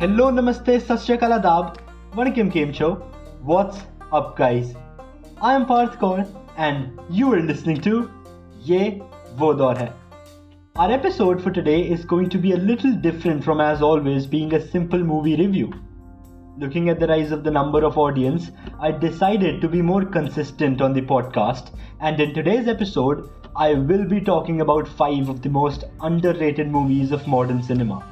Hello, namaste, sasyakal adab, vanakkam kemcho. What's up, guys? I am Parth Kaur, and you are listening to Ye Wo Daur Hai. Our episode for today is going to be a little different from as always being a simple movie review. Looking at the rise of the number of audience, I decided to be more consistent on the podcast, and in today's episode, I will be talking about 5 of the most underrated movies of modern cinema.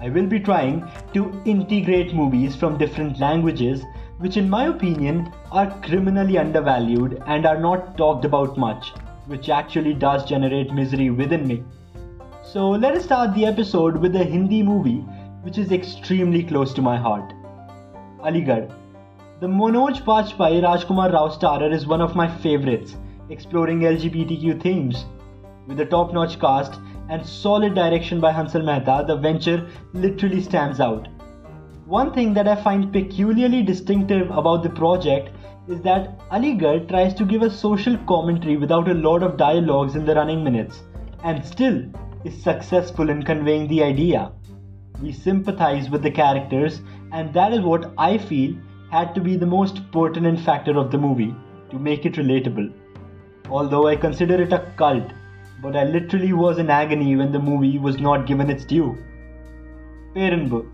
I will be trying to integrate movies from different languages, which, in my opinion, are criminally undervalued and are not talked about much, which actually does generate misery within me. So, let us start the episode with a Hindi movie which is extremely close to my heart Aligarh. The Manoj Bajpayee Rajkumar Rao starrer is one of my favorites, exploring LGBTQ themes. With a top notch cast, and solid direction by Hansal Mehta, the venture literally stands out. One thing that I find peculiarly distinctive about the project is that Aligarh tries to give a social commentary without a lot of dialogues in the running minutes, and still is successful in conveying the idea. We sympathize with the characters, and that is what I feel had to be the most pertinent factor of the movie to make it relatable. Although I consider it a cult but I literally was in agony when the movie was not given its due. Peranbu.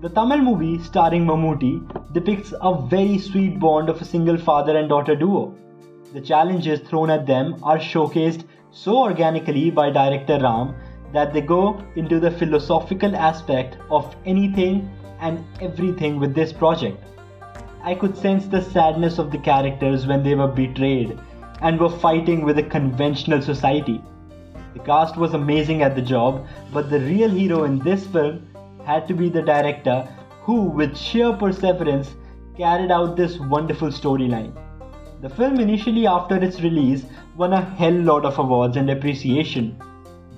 The Tamil movie starring Mammootty depicts a very sweet bond of a single father and daughter duo. The challenges thrown at them are showcased so organically by director Ram that they go into the philosophical aspect of anything and everything with this project. I could sense the sadness of the characters when they were betrayed and were fighting with a conventional society. The cast was amazing at the job, but the real hero in this film had to be the director who, with sheer perseverance, carried out this wonderful storyline. The film, initially after its release, won a hell lot of awards and appreciation,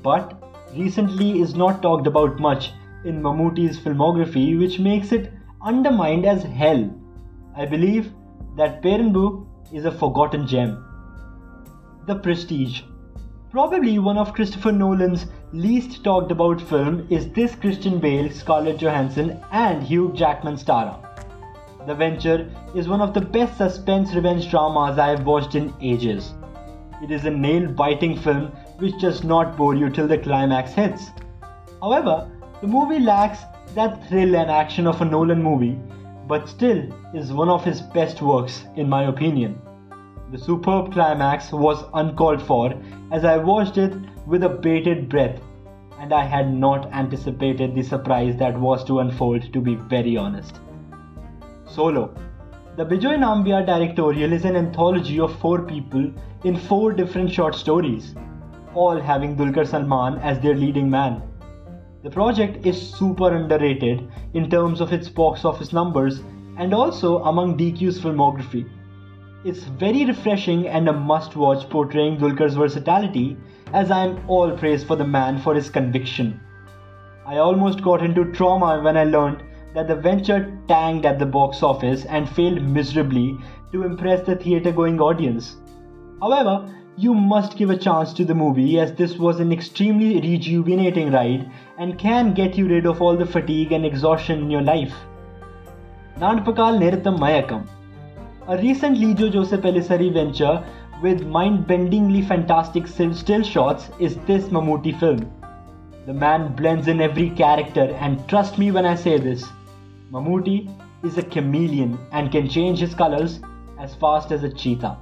but recently is not talked about much in Mammootty's filmography, which makes it undermined as hell. I believe that Peranbu is a forgotten gem. The Prestige. Probably one of Christopher Nolan's least talked about film is this Christian Bale, Scarlett Johansson and Hugh Jackman starrer. The Venture is one of the best suspense revenge dramas I have watched in ages. It is a nail-biting film which does not bore you till the climax hits. However, the movie lacks that thrill and action of a Nolan movie, but still is one of his best works in my opinion. The superb climax was uncalled for as I watched it with a bated breath, and I had not anticipated the surprise that was to unfold, to be very honest. Solo. The Bijoy Nambiar directorial is an anthology of four people in four different short stories, all having Dulquer Salmaan as their leading man. The project is super underrated in terms of its box office numbers and also among DQ's filmography. It's very refreshing and a must watch portraying Dulquer's versatility, as I am all praise for the man for his conviction. I almost got into trauma when I learned that the venture tanked at the box office and failed miserably to impress the theatre going audience. However, you must give a chance to the movie as this was an extremely rejuvenating ride and can get you rid of all the fatigue and exhaustion in your life. Nanpakal Nerathu Mayakkam a recent Lijo Joseph Pellissery venture with mind-bendingly fantastic still shots is this Mammootty film. The man blends in every character and trust me when I say this, Mammootty is a chameleon and can change his colors as fast as a cheetah.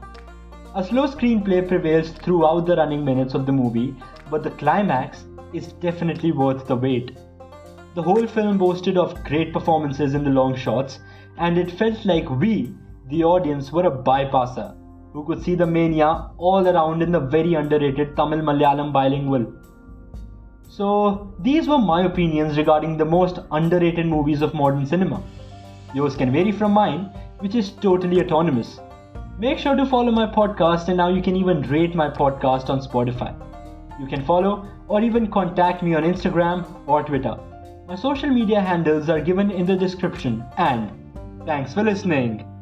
A slow screenplay prevails throughout the running minutes of the movie, but the climax is definitely worth the wait. The whole film boasted of great performances in the long shots, and it felt like we, the audience were a bypasser who could see the mania all around in the very underrated Tamil Malayalam bilingual. So, these were my opinions regarding the most underrated movies of modern cinema. Yours can vary from mine, which is totally autonomous. Make sure to follow my podcast, and now you can even rate my podcast on Spotify. You can follow or even contact me on Instagram or Twitter. My social media handles are given in the description, and thanks for listening.